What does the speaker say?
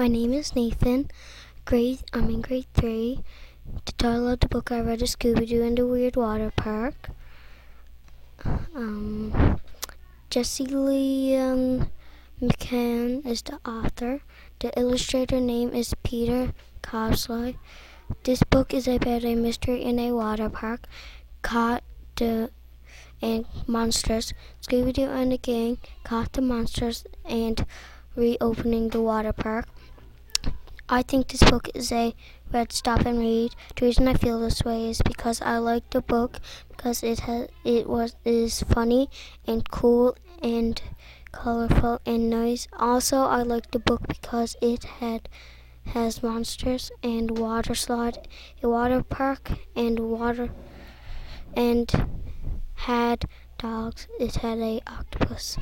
My name is Nathan. Grade I'm in grade three. The title of the book I read is Scooby Doo and the Weird Water Park. Um, Jesse Leon McCann is the author. The illustrator name is Peter Cosley. This book is about a mystery in a water park. Caught the and monsters. Scooby Doo and the gang caught the monsters and reopening the water park. I think this book is a read stop and read. The reason I feel this way is because I like the book because it has it was is funny and cool and colorful and nice. Also, I like the book because it had has monsters and water slide, a water park and water and had dogs. It had a octopus.